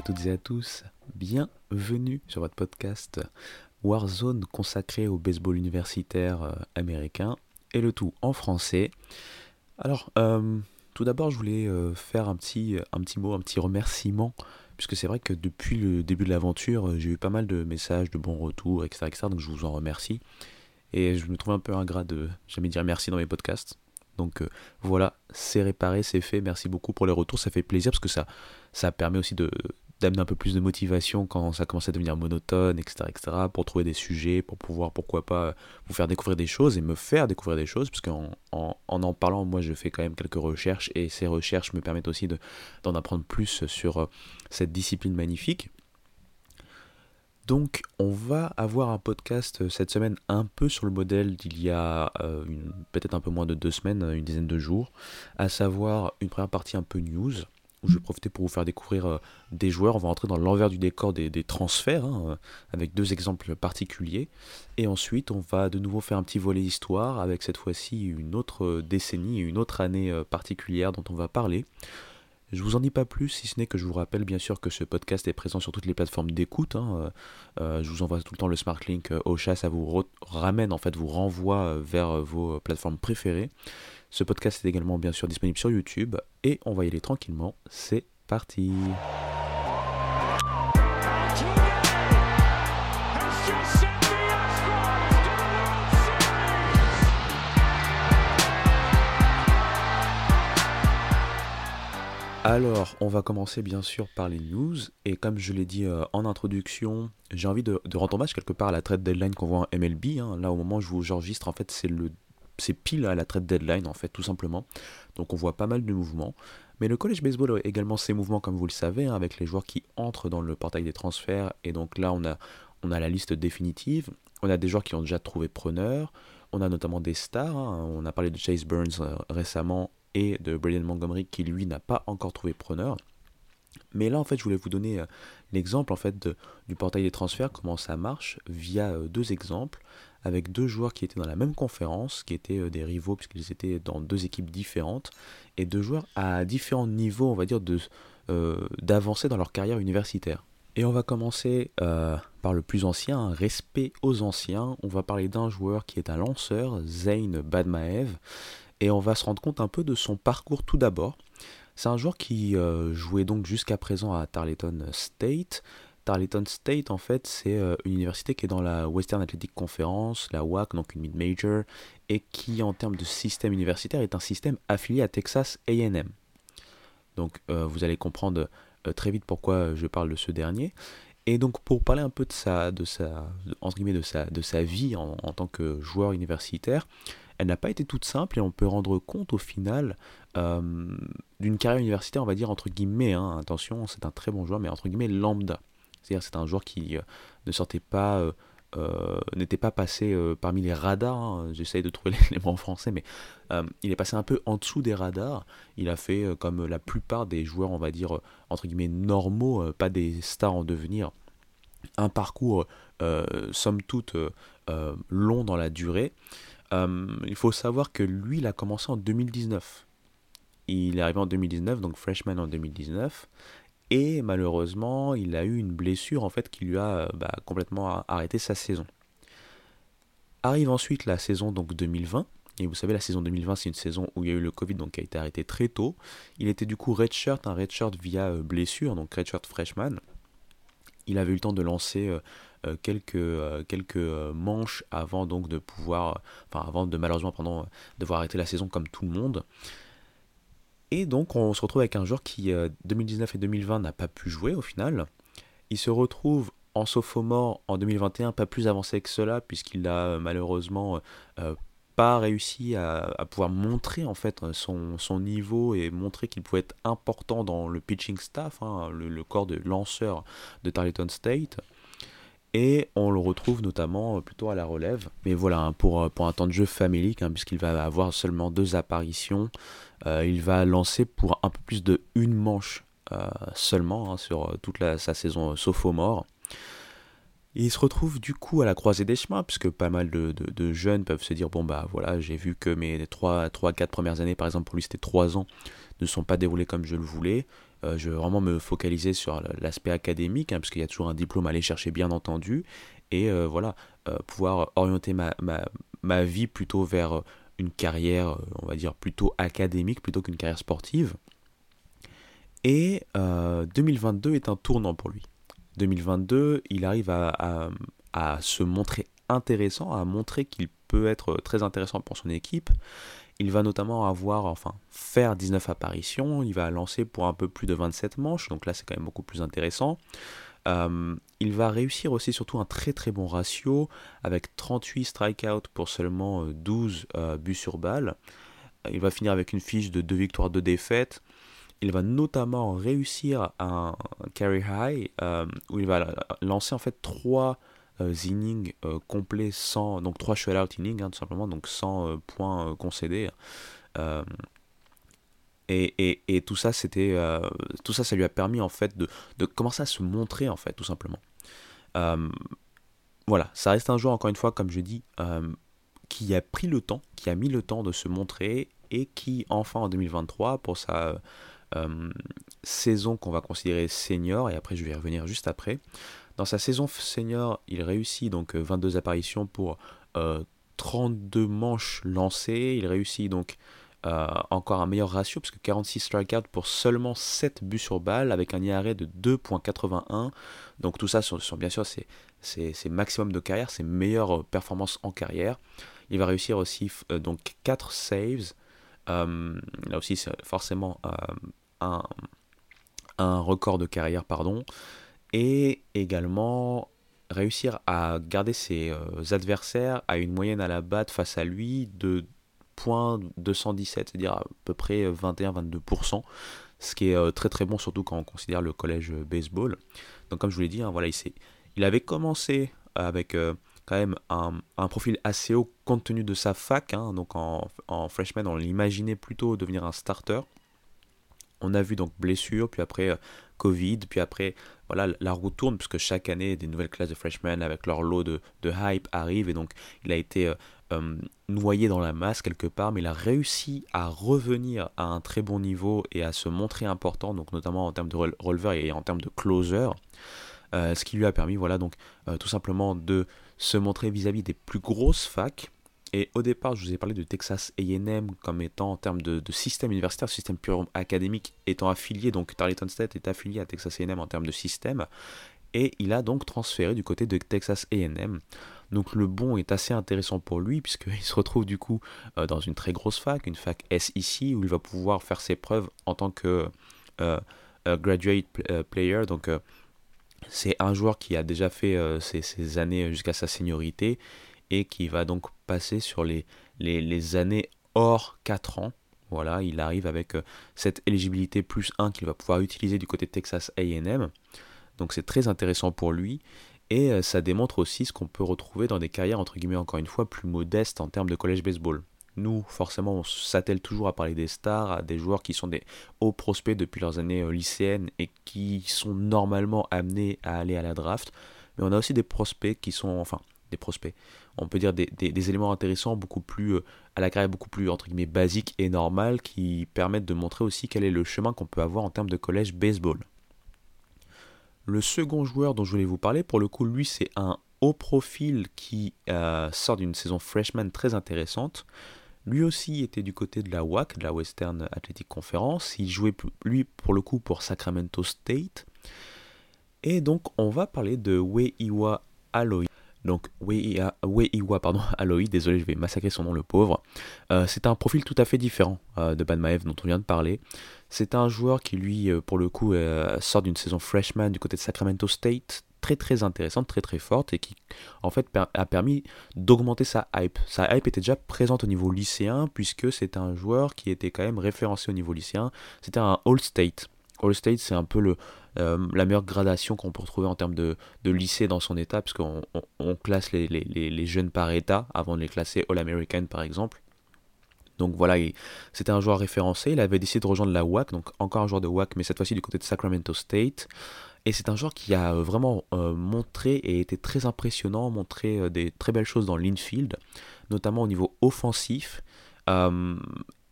À toutes et à tous, bienvenue sur votre podcast Warzone consacré au baseball universitaire euh, américain et le tout en français. Alors, euh, tout d'abord, je voulais euh, faire un petit, un petit mot, un petit remerciement, puisque c'est vrai que depuis le début de l'aventure, j'ai eu pas mal de messages, de bons retours, etc., etc., donc je vous en remercie. Et je me trouve un peu ingrat de jamais dire merci dans mes podcasts. Donc voilà, c'est réparé, c'est fait. Merci beaucoup pour les retours, ça fait plaisir parce que ça, ça permet aussi de, d'amener un peu plus de motivation quand ça commence à devenir monotone, etc., etc., pour trouver des sujets, pour pouvoir, pourquoi pas, vous faire découvrir des choses et me faire découvrir des choses, parce qu'en en, parlant, moi, je fais quand même quelques recherches, et ces recherches me permettent aussi de, d'en apprendre plus sur euh, cette discipline magnifique. Donc, on va avoir un podcast euh, cette semaine un peu sur le modèle d'il y a euh, peut-être un peu moins de deux semaines, une dizaine de jours, à savoir une première partie un peu news, où je vais profiter pour vous faire découvrir euh, des joueurs. On va entrer dans l'envers du décor des, transferts, hein, euh, avec deux exemples particuliers. Et ensuite, on va de nouveau faire un petit volet histoire, avec cette fois-ci une autre décennie, une autre année euh, particulière dont on va parler. Je vous en dis pas plus, si ce n'est que je vous rappelle bien sûr que ce podcast est présent sur toutes les plateformes d'écoute. Hein. je vous envoie tout le temps le Smart Link au chat, ça vous ramène en fait, vous renvoie vers vos plateformes préférées. Ce podcast est également bien sûr disponible sur YouTube et on va y aller tranquillement. C'est parti. Alors, on va commencer bien sûr par les news, et comme je l'ai dit euh, en introduction, j'ai envie de, rendre hommage quelque part à la trade deadline qu'on voit en MLB. Hein. Là, au moment où je vous enregistre, en fait, c'est le c'est pile à la trade deadline en fait tout simplement. Donc on voit pas mal de mouvements. Mais le college baseball a également ses mouvements comme vous le savez, hein, avec les joueurs qui entrent dans le portail des transferts. Et donc là on a, on a la liste définitive. On a des joueurs qui ont déjà trouvé preneur. On a notamment des stars. Hein. On a parlé de Chase Burns euh, récemment et de Braden Montgomery qui lui n'a pas encore trouvé preneur. Mais là, en fait, je voulais vous donner euh, l'exemple en fait du portail des transferts, comment ça marche, via euh, deux exemples avec deux joueurs qui étaient dans la même conférence, qui étaient euh, des rivaux puisqu'ils étaient dans deux équipes différentes, et deux joueurs à différents niveaux, on va dire, dans leur carrière universitaire. Et on va commencer par le plus ancien, respect aux anciens. On va parler d'un joueur qui est un lanceur, Zayn Badmaev, et on va se rendre compte un peu de son parcours tout d'abord. C'est un joueur qui jouait donc jusqu'à présent à Tarleton State, Tarleton State, en fait, c'est euh, une université qui est dans la Western Athletic Conference, la WAC, donc une mid-major, et qui, en termes de système universitaire, est un système affilié à Texas AM. Donc, euh, vous allez comprendre euh, très vite pourquoi je parle de ce dernier. Et donc, pour parler un peu de sa, de sa, guillemets, de sa vie en, tant que joueur universitaire, elle n'a pas été toute simple et on peut rendre compte au final d'une carrière universitaire, on va dire entre guillemets, hein, attention, c'est un très bon joueur, mais entre guillemets lambda. C'est-à-dire c'est un joueur qui euh, ne sortait pas, euh, euh, n'était pas passé parmi les radars. Hein. J'essaye de trouver les, mots en français, mais il est passé un peu en dessous des radars. Il a fait comme la plupart des joueurs, on va dire entre guillemets normaux, pas des stars en devenir, un parcours somme toute long dans la durée. Il faut savoir que lui, il a commencé en 2019. Il est arrivé en 2019, donc freshman en 2019. Et malheureusement, il a eu une blessure en fait qui lui a euh, bah, complètement arrêté sa saison. Arrive ensuite la saison donc 2020. Et vous savez, la saison 2020, c'est une saison où il y a eu le Covid, donc qui a été arrêté très tôt. Il était du coup redshirt, un redshirt via euh, blessure, donc redshirt freshman. Il avait eu le temps de lancer euh, quelques, quelques manches avant donc de pouvoir, enfin avant de malheureusement pendant devoir arrêter la saison comme tout le monde. Et donc on se retrouve avec un joueur qui 2019 euh, et 2020 n'a pas pu jouer au final. Il se retrouve en sophomore en 2021 pas plus avancé que cela puisqu'il a euh, malheureusement euh, pas réussi à, pouvoir montrer en fait son, niveau et montrer qu'il pouvait être important dans le pitching staff, hein, le, corps de lanceur de Tarleton State. Et on le retrouve notamment plutôt à la relève. Mais voilà, hein, pour, pour un temps de jeu famélique, hein, puisqu'il va avoir seulement deux apparitions euh, il va lancer pour un peu plus de une manche euh, seulement sur euh, toute sa saison sophomore. Il se retrouve du coup à la croisée des chemins, puisque pas mal de, jeunes peuvent se dire bon bah voilà, j'ai vu que mes 3-4 premières années, par exemple pour lui c'était 3 ans, ne sont pas déroulées comme je le voulais. je vais vraiment me focaliser sur l'aspect académique, hein, parce qu'il y a toujours un diplôme à aller chercher, bien entendu, et voilà, pouvoir orienter ma, ma, ma, vie plutôt vers une carrière, on va dire, plutôt académique plutôt qu'une carrière sportive. Et 2022 est un tournant pour lui. 2022, il arrive à, se montrer intéressant, à montrer qu'il peut être très intéressant pour son équipe. Il va notamment avoir, enfin, faire 19 apparitions, il va lancer pour un peu plus de 27 manches, donc là c'est quand même beaucoup plus intéressant. Euh, il va réussir aussi surtout un très très bon ratio avec 38 strikeouts pour seulement 12 euh, euh, buts sur balle. Il va finir avec une fiche de 2 victoires, 2 défaites. Il va notamment réussir un carry high où il va lancer en fait 3 innings complets sans donc 3 shutout innings hein, tout simplement donc sans points concédés. Et, et, tout ça, c'était, euh, tout ça, ça lui a permis en fait de, de, commencer à se montrer en fait, tout simplement. Euh, voilà, ça reste un joueur encore une fois, comme je dis, euh, qui a pris le temps, qui a mis le temps de se montrer et qui enfin en 2023 pour sa saison qu'on va considérer senior et après je vais y revenir juste après. Dans sa saison senior, il réussit donc 22 apparitions pour 32 manches lancées. Il réussit donc euh, encore un meilleur ratio, parce que 46 strikeouts pour seulement 7 buts sur balle, avec un IRA de 2.81. Donc tout ça, sont, bien sûr, c'est maximum de carrière, c'est meilleure performance en carrière. Il va réussir aussi euh, donc 4 saves. Euh, là aussi, c'est forcément un, un record de carrière, pardon. Et également réussir à garder ses adversaires à une moyenne à la batte face à lui de 217, c'est-à-dire à peu près 21-22%, ce qui est euh, très très bon, surtout quand on considère le collège baseball. Donc comme je vous l'ai dit, hein, voilà, il, il avait commencé avec euh, quand même un, profil assez haut compte tenu de sa fac, hein. donc en freshman on l'imaginait plutôt devenir un starter. On a vu donc blessure, puis après euh, Covid, puis après voilà la roue tourne puisque chaque année des nouvelles classes de freshmen avec leur lot de, hype arrivent et donc il a été euh, noyé dans la masse quelque part, mais il a réussi à revenir à un très bon niveau et à se montrer important, donc notamment en termes de releveur et en termes de closer. Euh, ce qui lui a permis, voilà, donc euh, tout simplement de se montrer vis-à-vis des plus grosses facs. Et au départ, je vous ai parlé de Texas AM comme étant en termes de, système universitaire, système pur académique, étant affilié, donc Tarleton State est affilié à Texas AM en termes de système. Et il a donc transféré du côté de Texas AM donc le bon est assez intéressant pour lui puisqu'il se retrouve du coup euh, dans une très grosse fac, une fac SEC où il va pouvoir faire ses preuves en tant que euh, graduate euh, player. Donc c'est un joueur qui a déjà fait ses, années jusqu'à sa seniorité et qui va donc passer sur les, les, les années hors 4 ans. Voilà, il arrive avec cette éligibilité plus 1 qu'il va pouvoir utiliser du côté de Texas AM. Donc c'est très intéressant pour lui. Et euh, ça démontre aussi ce qu'on peut retrouver dans des carrières, entre guillemets, encore une fois, plus modestes en termes de collège baseball. Nous, forcément, on s'attelle toujours à parler des stars, à des joueurs qui sont des hauts prospects depuis leurs années euh, lycéennes et qui sont normalement amenés à aller à la draft. Mais on a aussi des prospects qui sont, enfin, des prospects, on peut dire des, éléments intéressants, beaucoup plus, euh, à la carrière beaucoup plus, entre guillemets, basique et normal, qui permettent de montrer aussi quel est le chemin qu'on peut avoir en termes de collège baseball. Le second joueur dont je voulais vous parler, pour le coup, lui, c'est un haut profil qui euh, sort d'une saison freshman très intéressante. Lui aussi était du côté de la WAC, de la Western Athletic Conference. Il jouait, lui, pour le coup, pour Sacramento State. Et donc, on va parler de Weiwa Aloy. Donc, Weiwa, pardon, Aloy, désolé, je vais massacrer son nom, le pauvre. Euh, c'est un profil tout à fait différent euh, de Ban dont on vient de parler. C'est un joueur qui, lui, euh, pour le coup, euh, sort d'une saison freshman du côté de Sacramento State, très très intéressante, très très forte, et qui, en fait, a permis d'augmenter sa hype. Sa hype était déjà présente au niveau lycéen, puisque c'est un joueur qui était quand même référencé au niveau lycéen. C'était un All-State. All-State, c'est un peu le, euh, la meilleure gradation qu'on peut retrouver en termes de, lycée dans son état, puisqu'on on, classe les, les, jeunes par état avant de les classer All-American par exemple. Donc voilà, c'était un joueur référencé. Il avait décidé de rejoindre la WAC, donc encore un joueur de WAC, mais cette fois-ci du côté de Sacramento State. Et c'est un joueur qui a euh, vraiment euh, montré et été très impressionnant, montré des très belles choses dans l'infield, notamment au niveau offensif.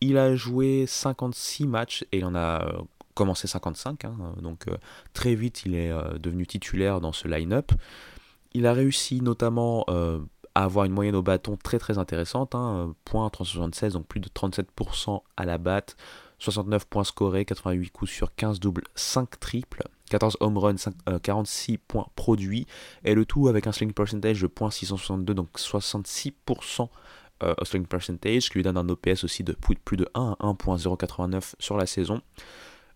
il a joué 56 matchs et il en a commencé 55, hein, donc très vite il est devenu titulaire dans ce line-up. Il a réussi notamment à avoir une moyenne au bâton très très intéressante, hein, point 376, donc plus de 37% à la batte, 69 points scorés, 88 coups sur 15 doubles, 5 triples, 14 home runs, 46 points produits, et le tout avec un sling percentage de .662, donc 66% euh, sling percentage, ce qui lui donne un OPS aussi de plus de 1 à 1.089 sur la saison.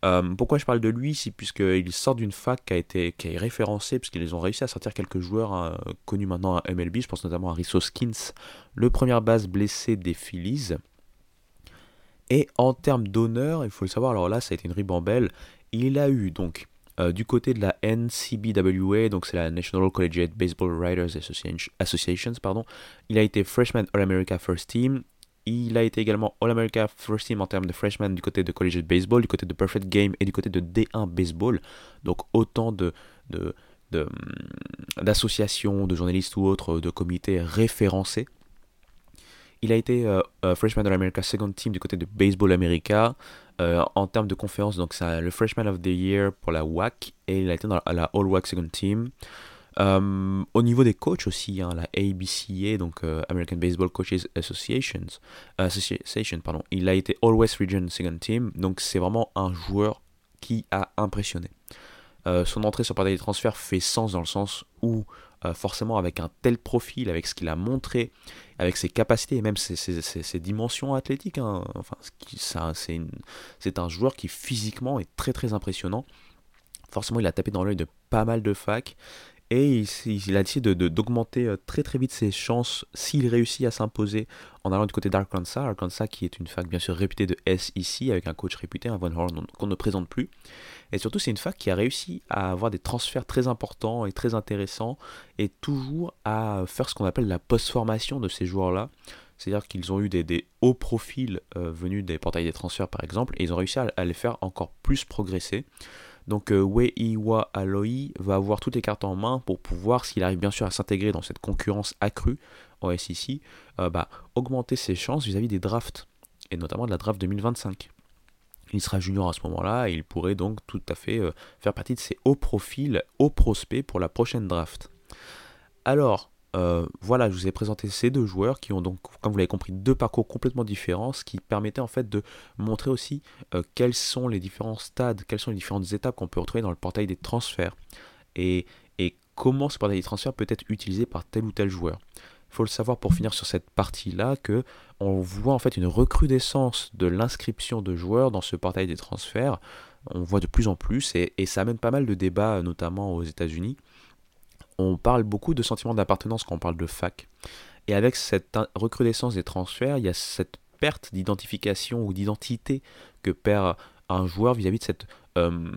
Euh, pourquoi je parle de lui? C'est puisqu'il sort d'une fac qui a été qui est référencée, puisqu'ils ont réussi à sortir quelques joueurs euh, connus maintenant à MLB. Je pense notamment à Risso Skins, le premier base blessé des Phillies. Et en termes d'honneur, il faut le savoir, alors là, ça a été une ribambelle. Il a eu donc euh, du côté de la NCBWA, donc c'est la National Collegiate Baseball Writers Association, pardon, il a été Freshman All-America First Team. Il a été également All-America First Team en termes de freshman du côté de Collegiate Baseball, du côté de Perfect Game et du côté de D1 Baseball. Donc autant de, hum, d'associations, de, journalistes ou autres, de comités référencés. Il a été euh, euh, Freshman All-America Second Team du côté de Baseball America. Euh, en termes de conférence, donc c'est le Freshman of the Year pour la WAC et il a été dans la, All WAC Second Team. Euh, au niveau des coachs aussi, hein, la ABCA, donc euh, American Baseball Coaches Associations, Association, pardon, il a été West Region Second Team, donc c'est vraiment un joueur qui a impressionné. son entrée sur partie des transferts fait sens dans le sens où forcément avec un tel profil, avec ce qu'il a montré, avec ses capacités et même ses, dimensions athlétiques. Hein. Enfin, c'est un joueur qui physiquement est très très impressionnant. Forcément, il a tapé dans l'œil de pas mal de facs et il, a décidé d'augmenter euh, très très vite ses chances s'il réussit à s'imposer en allant du côté d'Arkansas. Arkansas qui est une fac bien sûr réputée de S ici, avec un coach réputé, un Von Horn qu'on ne présente plus. Et surtout c'est une fac qui a réussi à avoir des transferts très importants et très intéressants et toujours à faire ce qu'on appelle la post-formation de ces joueurs-là. C'est-à-dire qu'ils ont eu des, hauts profils euh, venus des portails des transferts par exemple, et ils ont réussi à les faire encore plus progresser. Donc euh, Weiwa Aloy va avoir toutes les cartes en main pour pouvoir, s'il arrive bien sûr à s'intégrer dans cette concurrence accrue en SEC, euh, bah, augmenter ses chances vis-à-vis des drafts, et notamment de la draft 2025. Il sera junior à ce moment-là et il pourrait donc tout à fait euh, faire partie de ces hauts profils, hauts prospects pour la prochaine draft. Alors, euh, voilà, je vous ai présenté ces deux joueurs qui ont donc, comme vous l'avez compris, deux parcours complètement différents, ce qui permettait en fait de montrer aussi euh, quels sont les différents stades, quelles sont les différentes étapes qu'on peut retrouver dans le portail des transferts et, comment ce portail des transferts peut être utilisé par tel ou tel joueur. Il faut le savoir pour finir sur cette partie-là que on voit en fait une recrudescence de l'inscription de joueurs dans ce portail des transferts. On voit de plus en plus et, et ça amène pas mal de débats, notamment aux États-Unis on parle beaucoup de sentiment d'appartenance quand on parle de fac. Et avec cette recrudescence des transferts, il y a cette perte d'identification ou d'identité que perd un joueur vis-à-vis de, euh,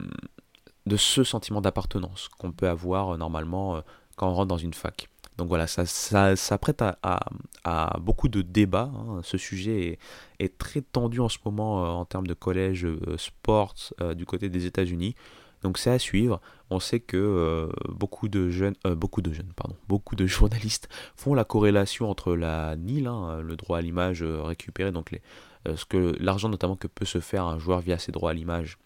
ce sentiment d'appartenance qu'on peut avoir euh, normalement euh, quand on rentre dans une fac. Donc voilà, ça, ça, prête à, beaucoup de débats. Hein. Ce sujet est, est, très tendu en ce moment en termes de collège sports du côté des États-Unis. Donc c'est à suivre. On sait que euh, beaucoup de jeunes, euh, beaucoup de jeunes, pardon, beaucoup de journalistes font la corrélation entre la NIL, hein, le droit à l'image euh, récupéré, donc ce que l'argent notamment que peut se faire un joueur via ses droits à l'image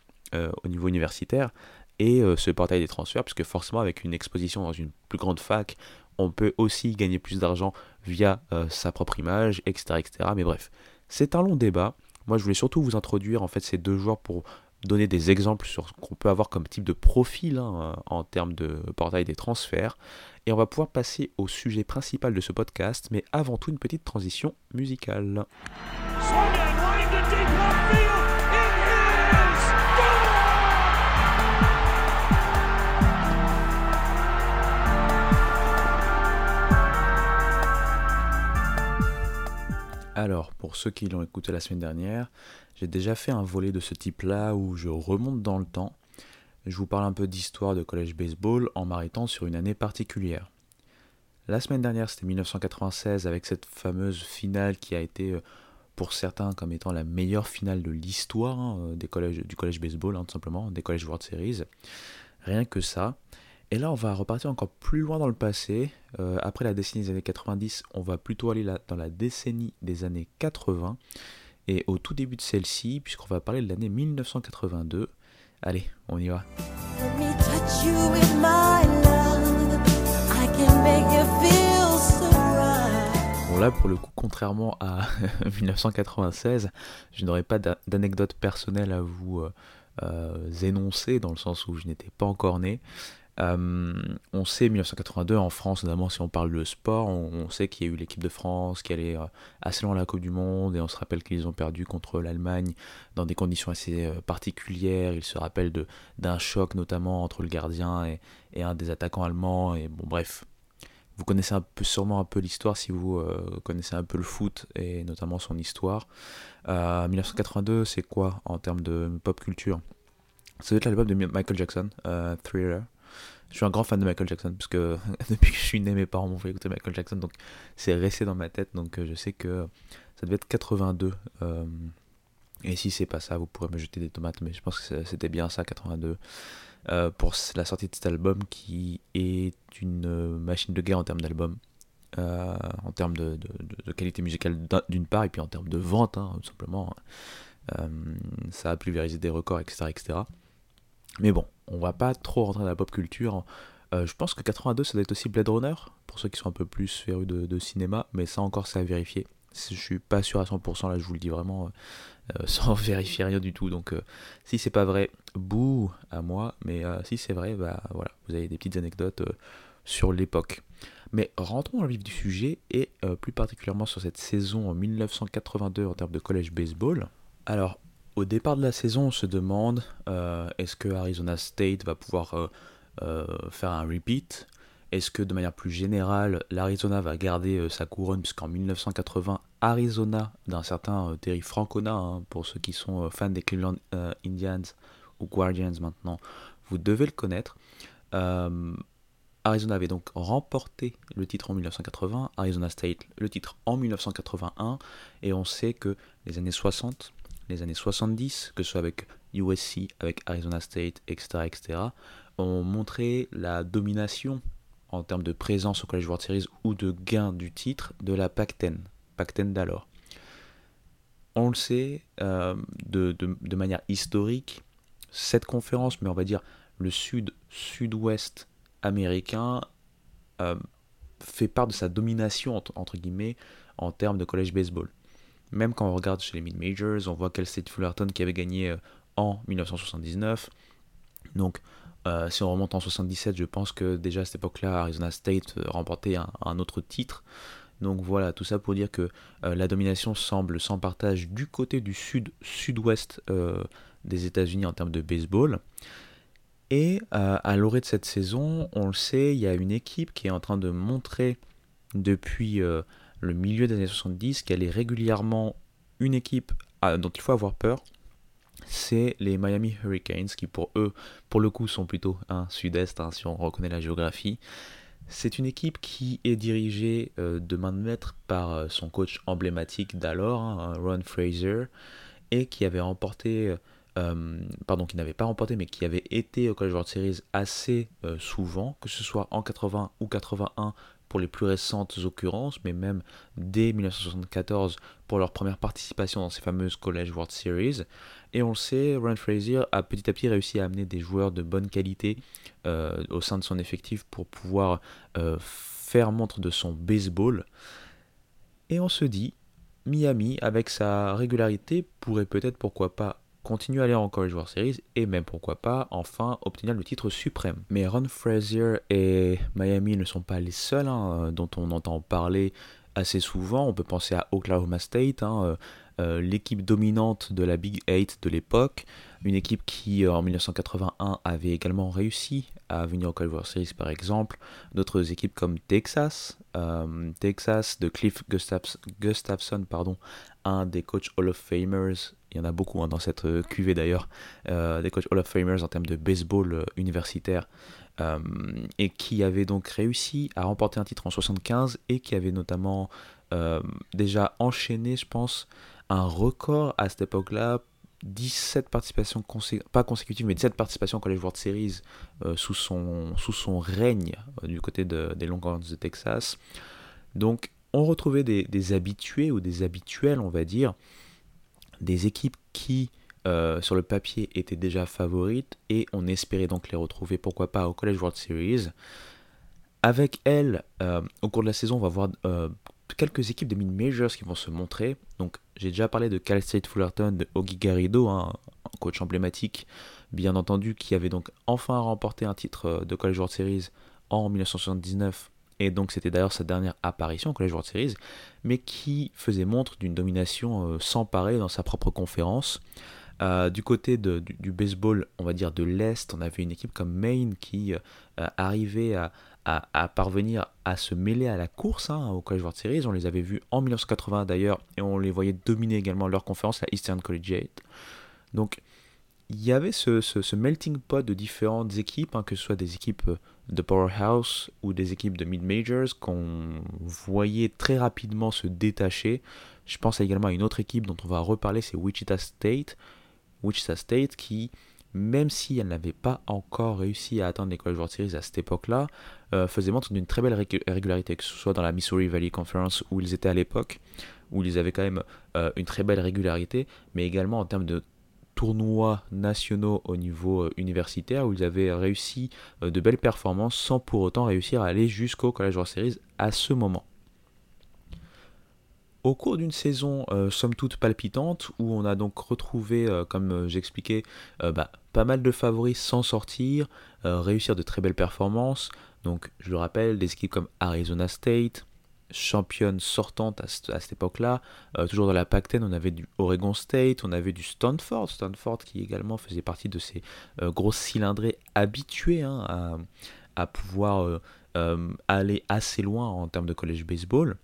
au niveau universitaire, et ce portail des transferts, puisque forcément avec une exposition dans une plus grande fac, on peut aussi gagner plus d'argent via sa propre image, etc., etc. Mais bref, c'est un long débat. Moi, je voulais surtout vous introduire en fait ces deux joueurs pour donner des exemples sur ce qu'on peut avoir comme type de profil hein, en termes de portail des transferts. Et on va pouvoir passer au sujet principal de ce podcast, mais avant tout une petite transition musicale. Alors, pour ceux qui l'ont écouté la semaine dernière, j'ai déjà fait un volet de ce type-là où je remonte dans le temps. Je vous parle un peu d'histoire de collège baseball en m'arrêtant sur une année particulière. La semaine dernière, c'était 1996 avec cette fameuse finale qui a été euh, pour certains comme étant la meilleure finale de l'histoire hein, des collèges, du collège baseball, hein, tout simplement, des collèges World Series. Rien que ça. Et là, on va repartir encore plus loin dans le passé. Euh, après la décennie des années 90, on va plutôt aller là, dans la décennie des années 80. Et au tout début de celle-ci, puisqu'on va parler de l'année 1982, Allez, on y va. Bon là, pour le coup, contrairement à 1996, je n'aurais pas d'anecdote personnelle à vous euh, euh, énoncer, dans le sens où je n'étais pas encore né. Euh, on sait 1982 en France, notamment si on parle de sport, on, sait qu'il y a eu l'équipe de France qui allait euh, assez loin à la Coupe du Monde et on se rappelle qu'ils ont perdu contre l'Allemagne dans des conditions assez euh, particulières. Il se rappelle d'un choc notamment entre le gardien et, un des attaquants allemands. Et bon, bref, vous connaissez sûrement un peu l'histoire si vous connaissez un peu le foot et notamment son histoire. 1982, c'est quoi en termes de pop culture? Ça doit être l'album de Michael Jackson, Thriller. Je suis un grand fan de Michael Jackson, parce que depuis que je suis né, mes parents m'ont fait écouter Michael Jackson, donc c'est resté dans ma tête, donc euh, je sais que ça devait être 82. Euh, et si c'est pas ça, vous pourrez me jeter des tomates, mais je pense que c'était bien ça, 82. Euh, pour la sortie de cet album qui est une machine de guerre en termes d'album, en termes de, qualité musicale d'une part, et puis en termes de vente, hein, tout simplement. ça a pulvérisé des records, etc. etc. Mais bon, on va pas trop rentrer dans la pop culture. Euh, je pense que 82, ça doit être aussi Blade Runner, pour ceux qui sont un peu plus férus de, cinéma, mais ça encore, c'est à vérifier. Je suis pas sûr à 100%, là je vous le dis vraiment euh, euh, sans vérifier rien du tout. Donc si c'est pas vrai, bouh à moi, mais si c'est vrai, bah voilà, vous avez des petites anecdotes sur l'époque. Mais rentrons dans le vif du sujet, et plus particulièrement sur cette saison en 1982 en termes de collège baseball. Alors, au départ de la saison, on se demande euh, est-ce que Arizona State va pouvoir euh, euh, faire un repeat? Est-ce que de manière plus générale, l'Arizona va garder sa couronne? Puisqu'en 1980, Arizona, d'un certain Terry Francona, hein, pour ceux qui sont fans des Cleveland Indians ou Guardians maintenant, vous devez le connaître. Arizona avait donc remporté le titre en 1980, Arizona State le titre en 1981, et on sait que les années 60, les années 70, que ce soit avec USC, avec Arizona State, etc., etc., ont montré la domination en termes de présence au College World Series ou de gain du titre de la Pac-10, Pac-10 d'alors. On le sait euh, de, manière historique, cette conférence, mais on va dire le sud-sud-ouest américain, euh, fait part de sa domination, entre guillemets, en termes de college baseball. Même quand on regarde chez les mid-majors, on voit Cal State Fullerton qui avait gagné euh, en 1979. Donc, euh, si on remonte en 77, je pense que déjà à cette époque-là, Arizona State euh, remportait un, autre titre. Donc voilà, tout ça pour dire que la domination semble sans partage du côté du sud-sud-ouest des États-Unis en termes de baseball. Et à l'orée de cette saison, on le sait, il y a une équipe qui est en train de montrer depuis le milieu des années 70, qu'elle est régulièrement une équipe dont il faut avoir peur, c'est les Miami Hurricanes, qui pour eux, pour le coup, sont plutôt un sud-est, hein, si on reconnaît la géographie. C'est une équipe qui est dirigée euh, de main de maître par euh, son coach emblématique d'alors, hein, Ron Fraser, et qui avait remporté, euh, pardon, qui n'avait pas remporté, mais qui avait été au College World Series assez souvent, que ce soit en 80 ou 81 pour les plus récentes occurrences, mais même dès 1974 pour leur première participation dans ces fameuses College World Series. Et on le sait, Ron Frazier a petit à petit réussi à amener des joueurs de bonne qualité euh, au sein de son effectif pour pouvoir euh, faire montre de son baseball. Et on se dit, Miami, avec sa régularité, pourrait peut-être, pourquoi pas, continuer à aller en College World Series et même pourquoi pas enfin obtenir le titre suprême. Mais Ron Frazier et Miami ne sont pas les seuls hein, dont on entend parler assez souvent. On peut penser à Oklahoma State, hein, euh, euh, l'équipe dominante de la Big Eight de l'époque, une équipe qui euh, en 1981 avait également réussi à venir au World Series par exemple. D'autres équipes comme Texas, Texas de Cliff Gustafson, pardon, un des coachs Hall of Famers il y en a beaucoup hein, dans cette euh, cuvée d'ailleurs, euh, des coachs Hall of Famers en termes de baseball euh, universitaire, et qui avait donc réussi à remporter un titre en 75 et qui avait notamment déjà enchaîné, je pense, un record à cette époque-là 17 participations, pas consécutives, mais 17 participations au College World Series sous, son, sous son règne du côté des Longhorns de Texas. Donc, on retrouvait des, des, habitués ou des habituels, on va dire, des équipes qui sur le papier étaient déjà favorites et on espérait donc les retrouver, pourquoi pas, au College World Series. Avec elles, au cours de la saison, on va voir quelques équipes de mid-majors qui vont se montrer. Donc, j'ai déjà parlé de Cal State Fullerton, de Ogi Garrido, hein, un coach emblématique, bien entendu, qui avait donc enfin remporté un titre de College World Series en 1979 et donc c'était d'ailleurs sa dernière apparition au College World Series, mais qui faisait montre d'une domination euh, sans pareil dans sa propre conférence. Euh, du côté du, baseball, on va dire de l'Est, on avait une équipe comme Maine qui euh, arrivait à, parvenir à se mêler à la course hein, au College World Series. On les avait vus en 1980 d'ailleurs, et on les voyait dominer également leur conférence, la Eastern Collegiate. Donc il y avait ce, melting pot de différentes équipes, hein, que ce soit des équipes de powerhouse ou des équipes de mid-majors qu'on voyait très rapidement se détacher. Je pense également à une autre équipe dont on va reparler, c'est Wichita State. Wichita State qui, même si elle n'avait pas encore réussi à atteindre les College World Series à cette époque-là, euh, faisait montre d'une très belle régularité, que ce soit dans la Missouri Valley Conference où ils étaient à l'époque, où ils avaient quand même euh, une très belle régularité, mais également en termes de tournois nationaux au niveau euh, universitaire où ils avaient réussi euh, de belles performances sans pour autant réussir à aller jusqu'au College World Series à ce moment. Au cours d'une saison euh, somme toute palpitante, où on a donc retrouvé, comme j'expliquais, bah, pas mal de favoris sans sortir, réussir de très belles performances. Donc je le rappelle, des équipes comme Arizona State, championne sortante à, cette époque-là. Euh, toujours dans la Pac-10, on avait du Oregon State, on avait du Stanford, Stanford qui également faisait partie de ces euh, gros cylindrés habitués hein, à, pouvoir euh, aller assez loin en termes de college baseball.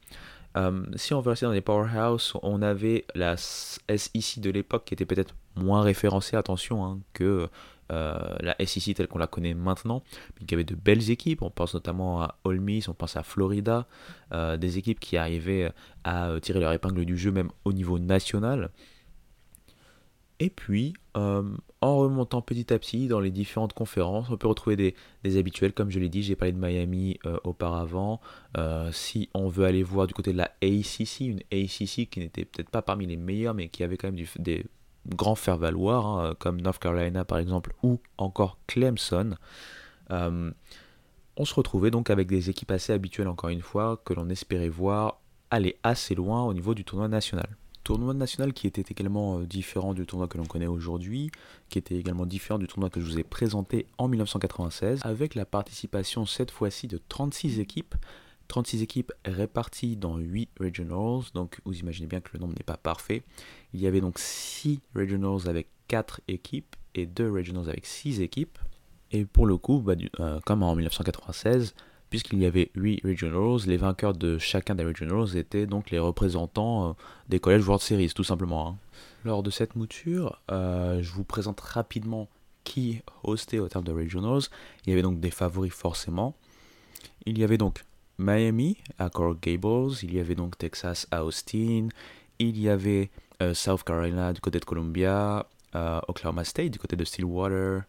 Si on veut rester dans les powerhouse, on avait la SEC de l'époque qui était peut-être moins référencée, attention, hein, que euh, la SEC telle qu'on la connaît maintenant, mais qui avait de belles équipes. On pense notamment à Ole Miss, on pense à Florida, euh, des équipes qui arrivaient à euh, tirer leur épingle du jeu même au niveau national. Et puis, en remontant petit à petit dans les différentes conférences, on peut retrouver des, habituels, comme je l'ai dit, j'ai parlé de Miami auparavant. si on veut aller voir du côté de la ACC, une ACC qui n'était peut-être pas parmi les meilleures, mais qui avait quand même des grand faire-valoir, hein, comme North Carolina par exemple, ou encore Clemson. Euh, on se retrouvait donc avec des équipes assez habituelles, encore une fois, que l'on espérait voir aller assez loin au niveau du tournoi national. Tournoi national qui était également euh, différent du tournoi que l'on connaît aujourd'hui, qui était également différent du tournoi que je vous ai présenté en 1996, avec la participation cette fois-ci de 36 équipes, 36 équipes réparties dans 8 regionals, donc vous imaginez bien que le nombre n'est pas parfait. Il y avait donc 6 regionals avec 4 équipes et 2 regionals avec 6 équipes. Et pour le coup, bah, euh, comme en 1996, puisqu'il y avait 8 regionals, les vainqueurs de chacun des regionals étaient donc les représentants euh, des collèges World Series, tout simplement. Hein. Lors de cette mouture, euh, je vous présente rapidement qui hostait au terme de regionals. Il y avait donc des favoris forcément. Il y avait donc Miami à Coral Gables, il y avait donc Texas à Austin, il y avait euh, South Carolina du côté de Columbia, Oklahoma State du côté de Stillwater,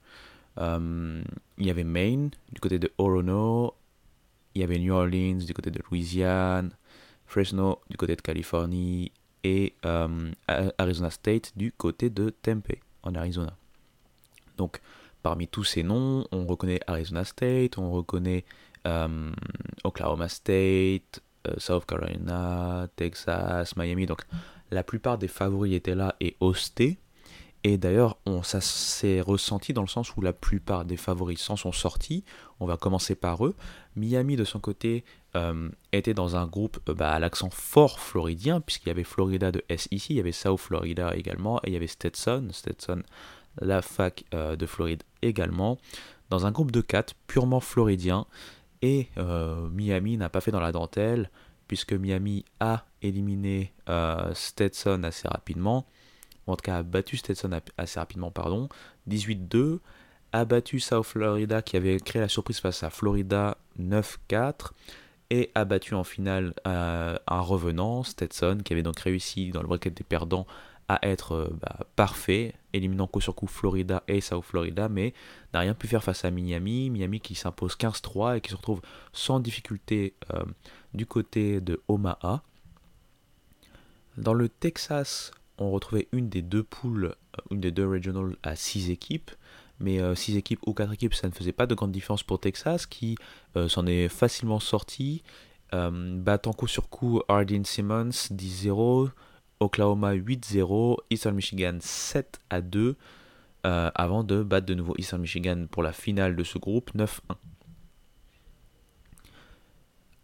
il y avait Maine du côté de Orono, il y avait New Orleans du côté de Louisiane, Fresno du côté de Californie et Arizona State du côté de Tempe en Arizona. Donc parmi tous ces noms, on reconnaît Arizona State, on reconnaît euh, Oklahoma State, euh, South Carolina, Texas, Miami. Donc la plupart des favoris étaient là et hostés. Et d'ailleurs, ça s'est ressenti dans le sens où la plupart des favoris s'en sont sortis. On va commencer par eux. Miami, de son côté, euh, était dans un groupe bah, à l'accent fort floridien, puisqu'il y avait Florida de SEC, il y avait South Florida également, et il y avait Stetson, Stetson, la fac de Floride également, dans un groupe de 4 purement floridien. Et euh, Miami n'a pas fait dans la dentelle, puisque Miami a éliminé euh, Stetson assez rapidement, en tout cas a battu Stetson assez rapidement, pardon, 18-2, a battu South Florida qui avait créé la surprise face à Florida 9-4, et a battu en finale euh, un revenant, Stetson, qui avait donc réussi dans le bracket des perdants à être euh, bah, parfait, éliminant coup sur coup Florida et South Florida, mais n'a rien pu faire face à Miami. Miami qui s'impose 15-3 et qui se retrouve sans difficulté euh, du côté de Omaha. Dans le Texas, on retrouvait une des deux poules, une des deux regionals à 6 équipes. Mais 6 équipes ou 4 équipes, ça ne faisait pas de grande différence pour Texas, qui s'en est facilement sorti, battant coup sur coup Hardin Simmons 10-0, Oklahoma 8-0, Eastern Michigan 7 à 2, avant de battre de nouveau Eastern Michigan pour la finale de ce groupe 9-1.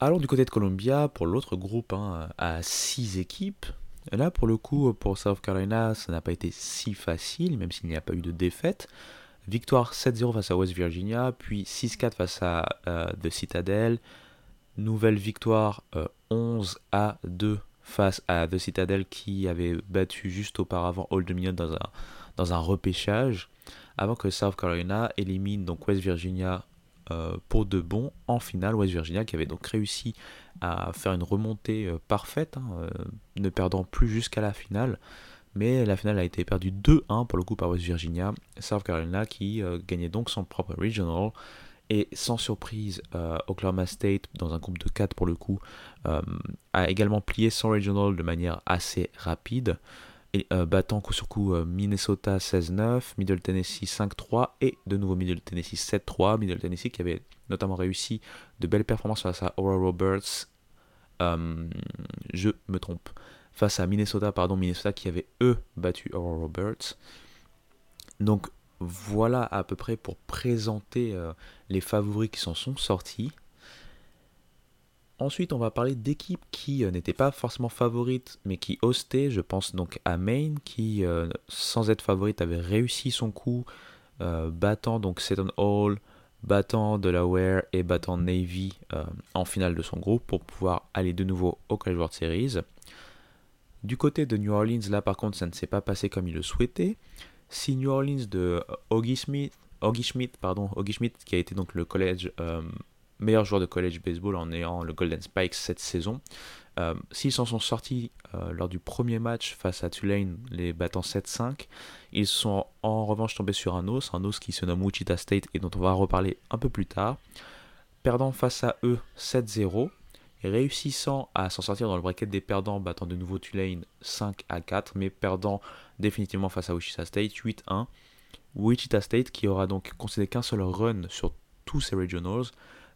Alors du côté de Columbia, pour l'autre groupe hein, à 6 équipes, là pour le coup pour South Carolina ça n'a pas été si facile, même s'il n'y a pas eu de défaite. Victoire 7-0 face à West Virginia, puis 6-4 face à euh, The Citadel. Nouvelle victoire 11 euh, à 2 face à The Citadel qui avait battu juste auparavant Old Dominion dans un, dans un repêchage. Avant que South Carolina élimine West Virginia euh, pour de bon en finale. West Virginia qui avait donc réussi à faire une remontée euh, parfaite, hein, euh, ne perdant plus jusqu'à la finale. Mais la finale a été perdue 2-1 pour le coup par West Virginia. South Carolina qui gagnait donc son propre regional. Et sans surprise, Oklahoma State, dans un groupe de 4 pour le coup, a également plié son regional de manière assez rapide et, euh, battant coup sur coup euh, Minnesota 16-9, Middle Tennessee 5-3 et de nouveau Middle Tennessee 7-3. Middle Tennessee qui avait notamment réussi de belles performances face à Aura Roberts. Euh, je me trompe. Face à Minnesota, pardon, Minnesota qui avait eux battu Aura Roberts. Donc voilà à peu près pour présenter les favoris qui s'en sont sortis. Ensuite, on va parler d'équipes qui euh, n'étaient pas forcément favorites, mais qui hostaient. Je pense donc à Maine, qui, euh, sans être favorite, avait réussi son coup, euh, battant donc Seton Hall, battant Delaware et battant Navy en finale de son groupe pour pouvoir aller de nouveau au College World Series. Du côté de New Orleans, là par contre, ça ne s'est pas passé comme il le souhaitait. Si New Orleans de Augie Smith, Schmidt, pardon, Schmidt, qui a été donc le collège meilleur joueur de college baseball en ayant le Golden Spikes cette saison. Euh, s'ils s'en sont sortis euh, lors du premier match face à Tulane, les battant 7-5, ils sont en revanche tombés sur un os, un os qui se nomme Wichita State et dont on va reparler un peu plus tard. Perdant face à eux 7-0, et réussissant à s'en sortir dans le bracket des perdants, battant de nouveau Tulane 5 à 4, mais perdant définitivement face à Wichita State 8-1. Wichita State qui aura donc concédé qu'un seul run sur tous ses regionals,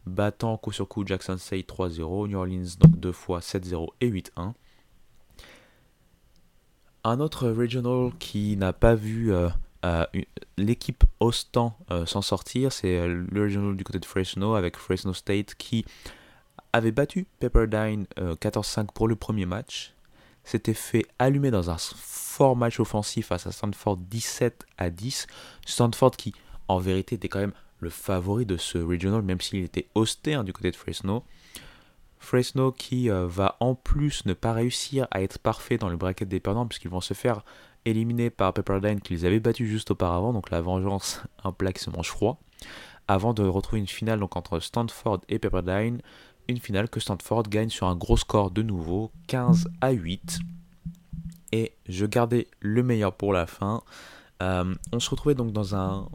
battant coup sur coup Jackson State 3-0, New Orleans donc deux fois 7-0 et 8-1. Un autre regional qui n'a pas vu euh, euh, l'équipe hostant euh, s'en sortir, c'est le regional du côté de Fresno avec Fresno State qui avait battu Pepperdine 14-5 pour le premier match. S'était fait allumer dans un fort match offensif face à Stanford 17 à 10. Stanford qui en vérité était quand même le favori de ce regional, même s'il était hosté hein, du côté de Fresno. Fresno qui euh, va en plus ne pas réussir à être parfait dans le bracket des perdants, puisqu'ils vont se faire éliminer par Pepperdine qu'ils avaient battu juste auparavant, donc la vengeance, un plat qui se mange froid, avant de retrouver une finale donc, entre Stanford et Pepperdine, une finale que Stanford gagne sur un gros score de nouveau, 15 à 8. Et je gardais le meilleur pour la fin. Euh, on se retrouvait donc dans un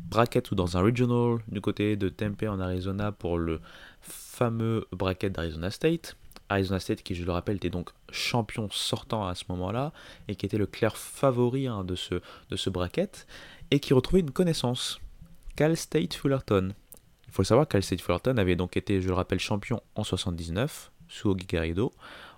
bracket ou dans un regional du côté de Tempe en Arizona pour le fameux bracket d'Arizona State. Arizona State qui, je le rappelle, était donc champion sortant à ce moment-là et qui était le clair favori hein, de, ce, de ce bracket et qui retrouvait une connaissance. Cal State Fullerton. Il faut savoir que Cal State Fullerton avait donc été, je le rappelle, champion en 79 sous Ogi Garrido.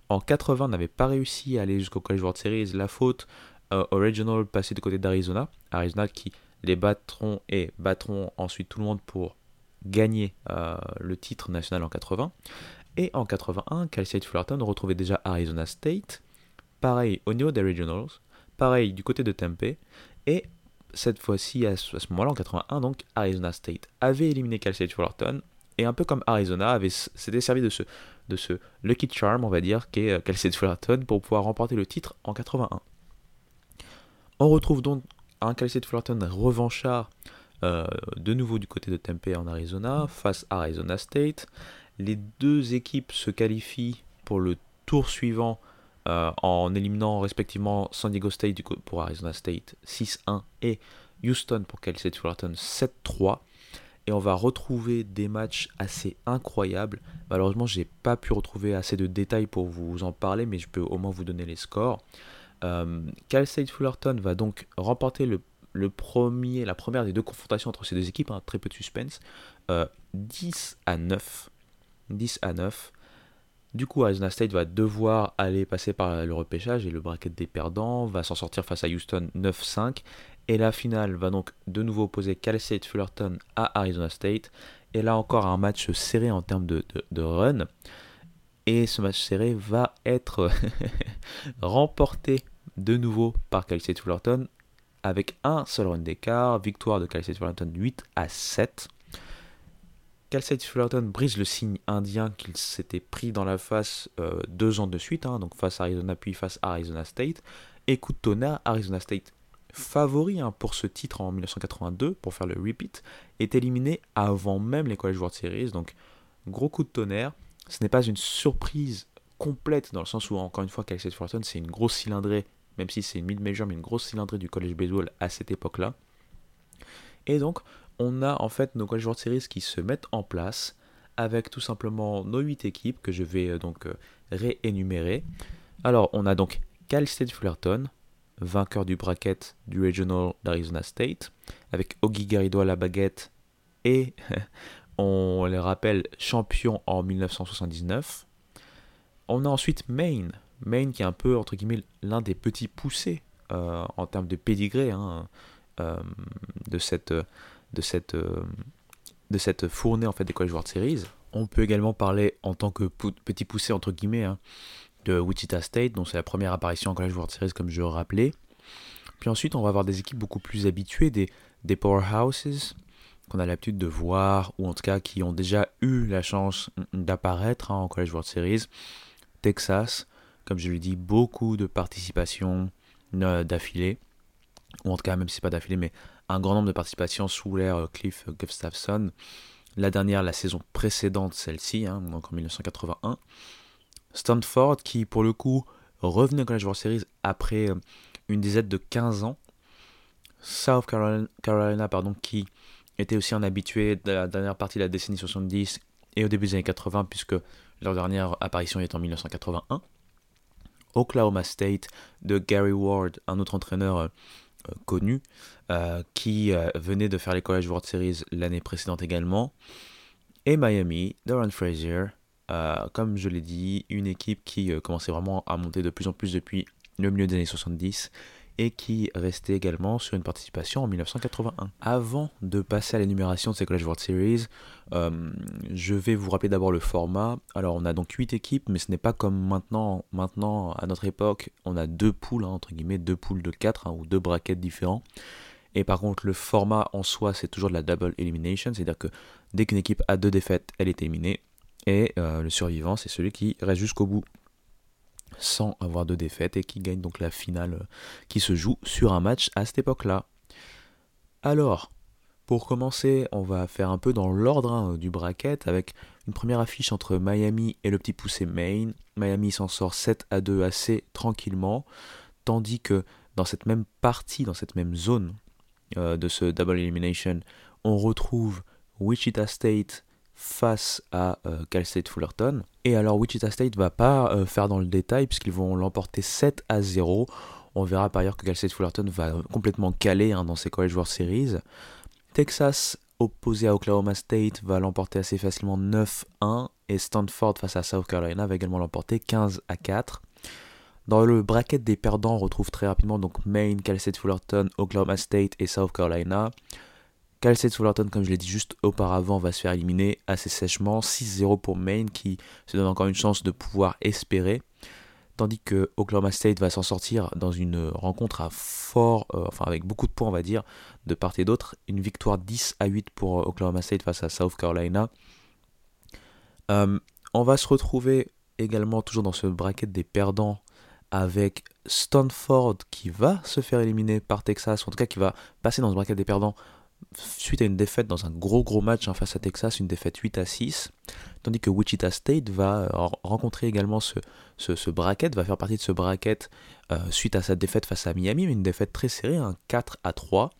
En 80, n'avait pas réussi à aller jusqu'au College World Series. La faute euh, original passé du côté d'Arizona. Arizona qui les battront et battront ensuite tout le monde pour gagner euh, le titre national en 80. Et en 81, Cal State Fullerton retrouvait déjà Arizona State. Pareil au niveau des Regionals. Pareil du côté de Tempe. Et cette fois-ci, à ce moment-là, en 81, donc Arizona State avait éliminé Cal State Fullerton. Et un peu comme Arizona, s'était servi de ce, de ce lucky charm, on va dire, qu'est euh, Cal State Fullerton pour pouvoir remporter le titre en 81. On retrouve donc un Cal State Fullerton revanchard euh, de nouveau du côté de Tempe en Arizona face à Arizona State. Les deux équipes se qualifient pour le tour suivant euh, en éliminant respectivement San Diego State pour Arizona State 6-1 et Houston pour Cal State Fullerton 7-3. Et on va retrouver des matchs assez incroyables. Malheureusement, j'ai pas pu retrouver assez de détails pour vous en parler, mais je peux au moins vous donner les scores. Cal State Fullerton va donc remporter la première des deux confrontations entre ces deux équipes, hein, très peu de suspense, 10 à 9. 10 à 9. Du coup, Arizona State va devoir aller passer par le repêchage et le bracket des perdants, va s'en sortir face à Houston 9-5. Et la finale va donc de nouveau opposer Cal State Fullerton à Arizona State. Et là encore un match serré en termes de, run. Et ce match serré va être remporté de nouveau par Cal State Fullerton avec un seul run d'écart. Victoire de Cal State Fullerton 8 à 7. Cal State Fullerton brise le signe indien qu'il s'était pris dans la face euh, deux ans de suite, hein, donc face à Arizona puis face à Arizona State. Et coup de tonnerre, Arizona State, favori hein, pour ce titre en 1982, pour faire le repeat, est éliminé avant même les College World Series. Donc gros coup de tonnerre. Ce n'est pas une surprise complète dans le sens où, encore une fois, Cal State Fullerton, c'est une grosse cylindrée, même si c'est une mid-major, mais une grosse cylindrée du college baseball à cette époque-là. Et donc, on a en fait nos College World Series qui se mettent en place avec tout simplement nos 8 équipes que je vais euh, donc euh, réénumérer. Alors, on a donc Cal State Fullerton, vainqueur du bracket du Regional d'Arizona State, avec Ogi Garrido à la baguette et, on les rappelle, champion en 1979. On a ensuite Maine, Maine qui est un peu, entre guillemets, l'un des petits poussés euh, en termes de pédigré hein, de cette de cette, euh, de cette fournée en fait, des College World Series. On peut également parler en tant que petit poussé entre guillemets hein, de Wichita State, dont c'est la première apparition en College World Series comme je le rappelais. Puis ensuite, on va avoir des équipes beaucoup plus habituées, des, powerhouses qu'on a l'habitude de voir, ou en tout cas qui ont déjà eu la chance d'apparaître hein, en College World Series. Texas, comme je l'ai dit, beaucoup de participation euh, d'affilée, ou en tout cas même si c'est pas d'affilée, mais un grand nombre de participations sous l'ère euh, Cliff Gustafson. La dernière, la saison précédente, celle-ci, hein, donc en 1981. Stanford, qui pour le coup revenait au College World Series après euh, une dizaine de 15 ans. South Carolina, pardon, qui était aussi un habitué de la dernière partie de la décennie 70 et au début des années 80, puisque leur dernière apparition est en 1981. Oklahoma State de Gary Ward, un autre entraîneur euh, connu, euh, qui euh, venait de faire les College World Series l'année précédente également. Et Miami, Doran Frazier, comme je l'ai dit, une équipe qui commençait vraiment à monter de plus en plus depuis le milieu des années 70 et qui restait également sur une participation en 1981. Avant de passer à l'énumération de ces College World Series, euh, je vais vous rappeler d'abord le format. Alors on a donc 8 équipes, mais ce n'est pas comme maintenant, maintenant à notre époque, on a deux poules, hein, entre guillemets, deux poules de 4 hein, ou deux brackets différents. Et par contre, le format en soi, c'est toujours de la double elimination, c'est-à-dire que dès qu'une équipe a deux défaites, elle est éliminée. Et euh, le survivant, c'est celui qui reste jusqu'au bout sans avoir de défaite et qui gagne donc la finale euh, qui se joue sur un match à cette époque-là. Alors, pour commencer, on va faire un peu dans l'ordre hein, du bracket avec une première affiche entre Miami et le petit poussé Maine. Miami s'en sort 7 à 2 assez tranquillement, tandis que dans cette même partie, dans cette même zone euh, de ce double elimination, on retrouve Wichita State face à euh, Cal State Fullerton. Et alors Wichita State va pas euh, faire dans le détail puisqu'ils vont l'emporter 7 à 0. On verra par ailleurs que Cal State Fullerton va complètement caler hein, dans ses College World Series. Texas opposé à Oklahoma State va l'emporter assez facilement 9-1 et Stanford face à South Carolina va également l'emporter 15 à 4. Dans le bracket des perdants, on retrouve très rapidement donc Maine, Cal State Fullerton, Oklahoma State et South Carolina. Cal State Fullerton, comme je l'ai dit juste auparavant, va se faire éliminer assez sèchement. 6-0 pour Maine qui se donne encore une chance de pouvoir espérer. Tandis que Oklahoma State va s'en sortir dans une rencontre à fort, euh, enfin avec beaucoup de points on va dire, de part et d'autre. Une victoire 10 à 8 pour euh, Oklahoma State face à South Carolina. Euh, on va se retrouver également toujours dans ce bracket des perdants avec Stanford qui va se faire éliminer par Texas, en tout cas qui va passer dans ce bracket des perdants suite à une défaite dans un gros gros match hein, face à Texas, une défaite 8 à 6, tandis que Wichita State va euh, rencontrer également ce, ce, bracket, va faire partie de ce bracket euh, suite à sa défaite face à Miami, mais une défaite très serrée, un 4 à 3.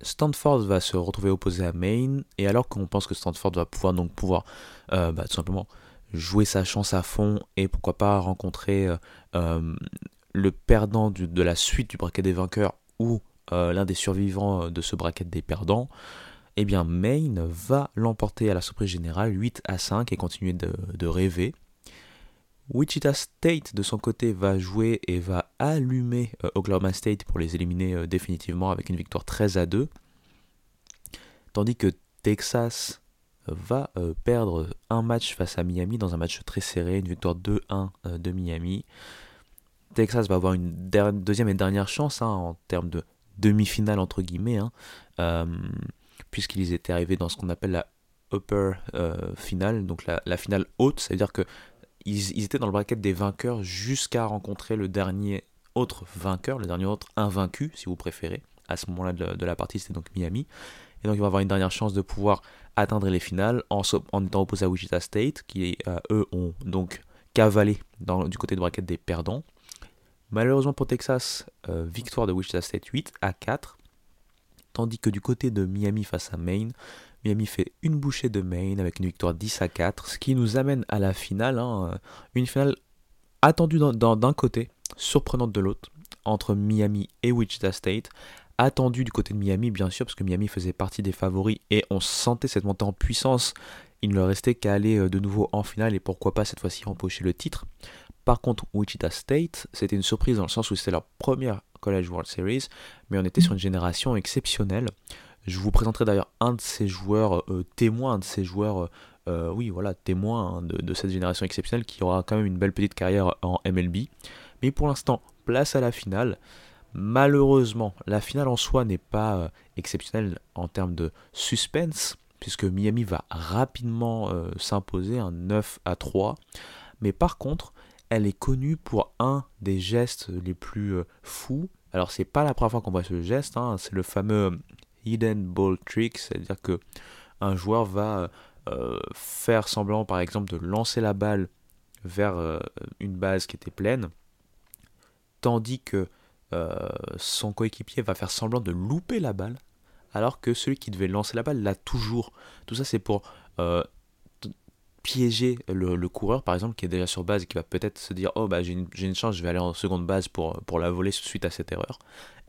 Stanford va se retrouver opposé à Maine, et alors qu'on pense que Stanford va pouvoir donc pouvoir euh, bah, tout simplement jouer sa chance à fond et pourquoi pas rencontrer le perdant de la suite du bracket des vainqueurs ou l'un des survivants de ce bracket des perdants, eh bien Maine va l'emporter à la surprise générale 8 à 5 et continuer de, rêver. Wichita State de son côté va jouer et va allumer Oklahoma State pour les éliminer définitivement avec une victoire 13 à 2. Tandis que Texas va euh, perdre un match face à Miami dans un match très serré, une victoire 2-1 euh, de Miami. Texas va avoir une deuxième et dernière chance hein, en termes de demi-finale entre guillemets, hein, euh, puisqu'ils étaient arrivés dans ce qu'on appelle la upper finale, donc la, finale haute, ça veut dire que ils, étaient dans le bracket des vainqueurs jusqu'à rencontrer le dernier autre vainqueur, le dernier autre invaincu, si vous préférez. À ce moment-là de, la partie, c'était donc Miami. Et donc, ils vont avoir une dernière chance de pouvoir atteindre les finales en, étant opposé à Wichita State, qui euh, eux ont donc cavalé du côté de bracket des perdants. Malheureusement pour Texas, euh, victoire de Wichita State 8 à 4. Tandis que du côté de Miami face à Maine, Miami fait une bouchée de Maine avec une victoire 10 à 4, ce qui nous amène à la finale. Hein, une finale attendue d'un côté, surprenante de l'autre, entre Miami et Wichita State, attendu du côté de Miami, bien sûr, parce que Miami faisait partie des favoris et on sentait cette montée en puissance. Il ne leur restait qu'à aller euh, de nouveau en finale et pourquoi pas cette fois-ci empocher le titre. Par contre, Wichita State, c'était une surprise dans le sens où c'était leur première College World Series, mais on était sur une génération exceptionnelle. Je vous présenterai d'ailleurs un de ces joueurs euh, témoins, un de ces joueurs, euh, oui, voilà, témoins hein, de, cette génération exceptionnelle qui aura quand même une belle petite carrière en MLB. Mais pour l'instant, place à la finale. Malheureusement, la finale en soi n'est pas euh, exceptionnelle en termes de suspense, puisque Miami va rapidement euh, s'imposer un 9 à 3. Mais par contre, elle est connue pour un des gestes les plus euh, fous. Alors, c'est pas la première fois qu'on voit ce geste, hein, c'est le fameux hidden ball trick, c'est-à-dire que un joueur va faire semblant, par exemple, de lancer la balle vers une base qui était pleine, tandis que euh, son coéquipier va faire semblant de louper la balle, alors que celui qui devait lancer la balle l'a toujours. Tout ça, c'est pour euh, piéger le, coureur, par exemple, qui est déjà sur base et qui va peut-être se dire Oh, bah, j'ai une, chance, je vais aller en seconde base pour, pour la voler suite à cette erreur.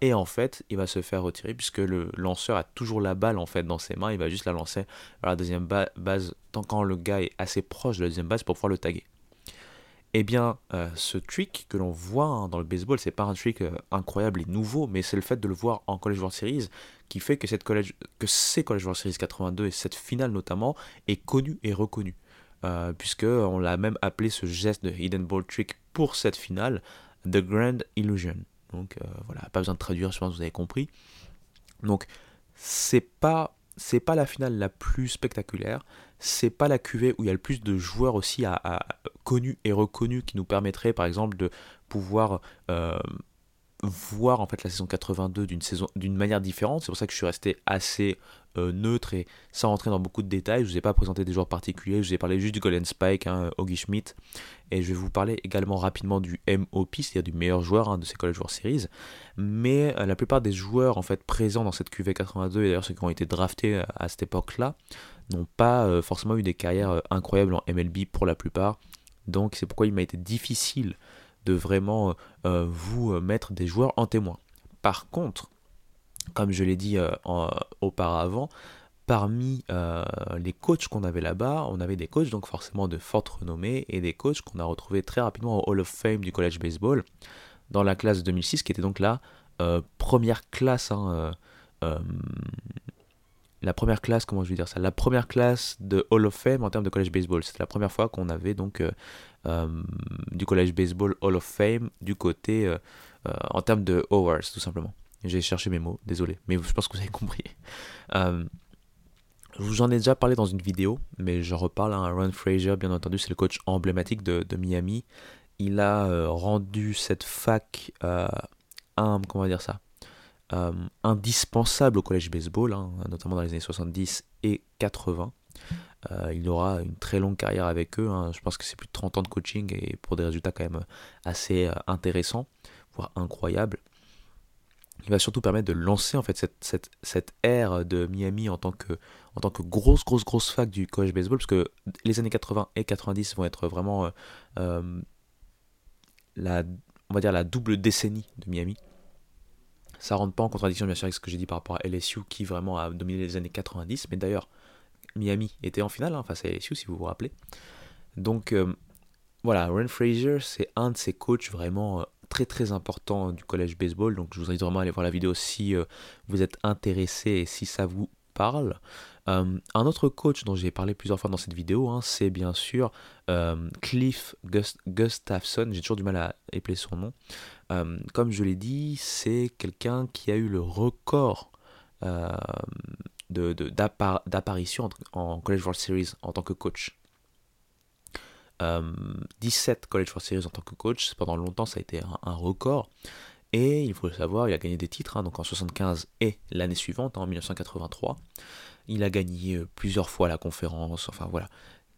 Et en fait, il va se faire retirer puisque le lanceur a toujours la balle en fait dans ses mains. Il va juste la lancer à la deuxième base tant quand le gars est assez proche de la deuxième base pour pouvoir le taguer. Eh bien, euh, ce trick que l'on voit hein, dans le baseball, c'est pas un trick euh, incroyable et nouveau, mais c'est le fait de le voir en College World Series qui fait que, cette college, que ces College World Series 82 et cette finale notamment est connue et reconnue. Euh, puisque on l'a même appelé ce geste de hidden ball trick pour cette finale, The Grand Illusion. Donc voilà, pas besoin de traduire, je pense que vous avez compris. Donc c'est pas c'est pas la finale la plus spectaculaire, c'est pas la QV où il y a le plus de joueurs aussi à, connus et reconnus qui nous permettrait par exemple de pouvoir euh, voir en fait la saison 82 d'une saison d'une manière différente. C'est pour ça que je suis resté assez euh, neutre et sans rentrer dans beaucoup de détails. Je vous ai pas présenté des joueurs particuliers, je vous ai parlé juste du Golden Spike, hein, Augie Schmidt, et je vais vous parler également rapidement du MOP, c'est-à-dire du meilleur joueur hein, de ces College World Series. Mais euh, la plupart des joueurs en fait présents dans cette QV 82 et d'ailleurs ceux qui ont été draftés euh, à cette époque-là n'ont pas forcément eu des carrières incroyables en MLB pour la plupart. Donc c'est pourquoi il m'a été difficile de vraiment euh, vous euh, mettre des joueurs en témoin. Par contre, comme je l'ai dit euh, auparavant, parmi les coachs qu'on avait là-bas, on avait des coachs donc forcément de forte renommée et des coachs qu'on a retrouvés très rapidement au Hall of Fame du College Baseball dans la classe 2006 qui était donc la première classe hein, la première classe, comment je vais dire ça, la première classe de Hall of Fame en termes de college baseball. C'était la première fois qu'on avait donc euh, euh, du college baseball Hall of Fame du côté euh, en termes de awards, tout simplement. J'ai cherché mes mots, désolé, mais je pense que vous avez compris. je vous en ai déjà parlé dans une vidéo, mais je reparle Ron Fraser, bien entendu, c'est le coach emblématique de, de Miami. Il a rendu cette fac un, comment dire ça, euh, indispensable au collège baseball, hein, notamment dans les années 70 et 80. Euh, il aura une très longue carrière avec eux. Hein. Je pense que c'est plus de 30 ans de coaching et pour des résultats quand même assez euh, intéressants, voire incroyables. Il va surtout permettre de lancer en fait cette, cette, cette ère de Miami en tant que, en tant que grosse, grosse, grosse fac du college baseball, parce que les années 80 et 90 vont être vraiment la on va dire, la double décennie de Miami. Ça rentre pas en contradiction, bien sûr, avec ce que j'ai dit par rapport à LSU, qui vraiment a dominé les années 90. Mais d'ailleurs, Miami était en finale hein, face à LSU, si vous vous rappelez. Donc, euh, voilà, Ren Fraser, c'est un de ces coachs vraiment euh, très très importants du collège baseball. Donc, je vous invite vraiment à aller voir la vidéo si vous êtes intéressé et si ça vous parle. Euh, un autre coach dont j'ai parlé plusieurs fois dans cette vidéo, hein, c'est bien sûr euh, Cliff Gustafson. J'ai toujours du mal à épeler son nom. Euh, comme je l'ai dit, c'est quelqu'un qui a eu le record d'apparition en College World Series en tant que coach. 17 College World Series en tant que coach, pendant longtemps ça a été un, record. Et il faut le savoir, il a gagné des titres, hein, donc en 75 et l'année suivante, en 1983. Il a gagné euh, plusieurs fois la conférence. Enfin voilà.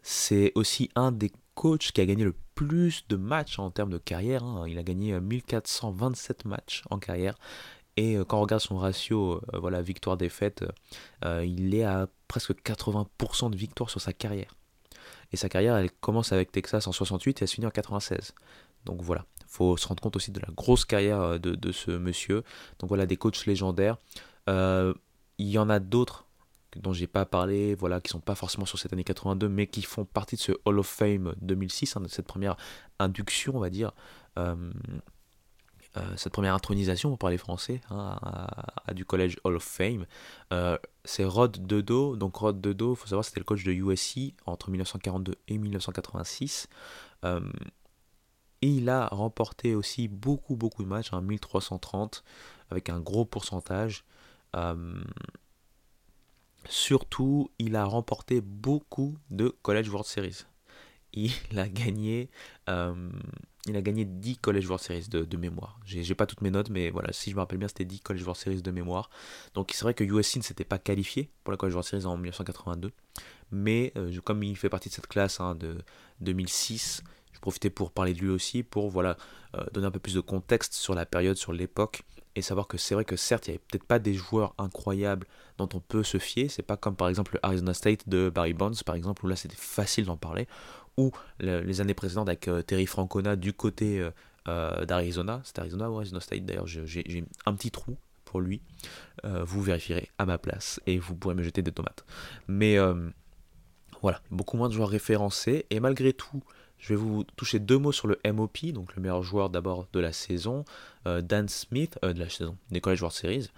C'est aussi un des coachs qui a gagné le plus de matchs en termes de carrière. Hein. Il a gagné 1427 euh, matchs en carrière. Et euh, quand on regarde son ratio, voilà, victoire-défaite, il est à presque 80% de victoire sur sa carrière. Et sa carrière, elle commence avec Texas en 68 et elle se finit en 96. Donc voilà, il faut se rendre compte aussi de la grosse carrière de, de ce monsieur. Donc voilà, des coachs légendaires. il y en a d'autres dont j'ai pas parlé, voilà, qui sont pas forcément sur cette année 82, mais qui font partie de ce Hall of Fame 2006, hein, de cette première induction, on va dire, euh, euh, cette première intronisation, pour parler français, hein, à, du collège Hall of Fame. Euh, c'est Rod Dedo, donc Rod Dedo, faut savoir, c'était le coach de USC entre 1942 et 1986. et il a remporté aussi beaucoup, beaucoup de matchs, 1330, hein, avec un gros pourcentage. Surtout, il a remporté beaucoup de College World Series. Il a gagné, euh, il a gagné 10 College World Series de, mémoire. J'ai pas toutes mes notes, mais voilà, si je me rappelle bien, c'était 10 College World Series de mémoire. Donc c'est vrai que USC ne s'était pas qualifié pour la College World Series en 1982. Mais euh, comme il fait partie de cette classe hein, de 2006, je profitais pour parler de lui aussi, pour voilà, euh, donner un peu plus de contexte sur la période, sur l'époque et savoir que c'est vrai que certes, il n'y avait peut-être pas des joueurs incroyables dont on peut se fier. C'est pas comme par exemple le Arizona State de Barry Bonds, par exemple, où là c'était facile d'en parler. Ou les années précédentes avec euh, Terry Francona du côté euh, euh, d'Arizona. C'est Arizona ou Arizona State d'ailleurs, j'ai un petit trou pour lui. vous vérifierez à ma place et vous pourrez me jeter des tomates. Mais voilà, beaucoup moins de joueurs référencés. Et malgré tout, je vais vous toucher deux mots sur le MOP, donc le meilleur joueur d'abord de la saison, euh, Dan Smith, euh, de la saison, des College World Series.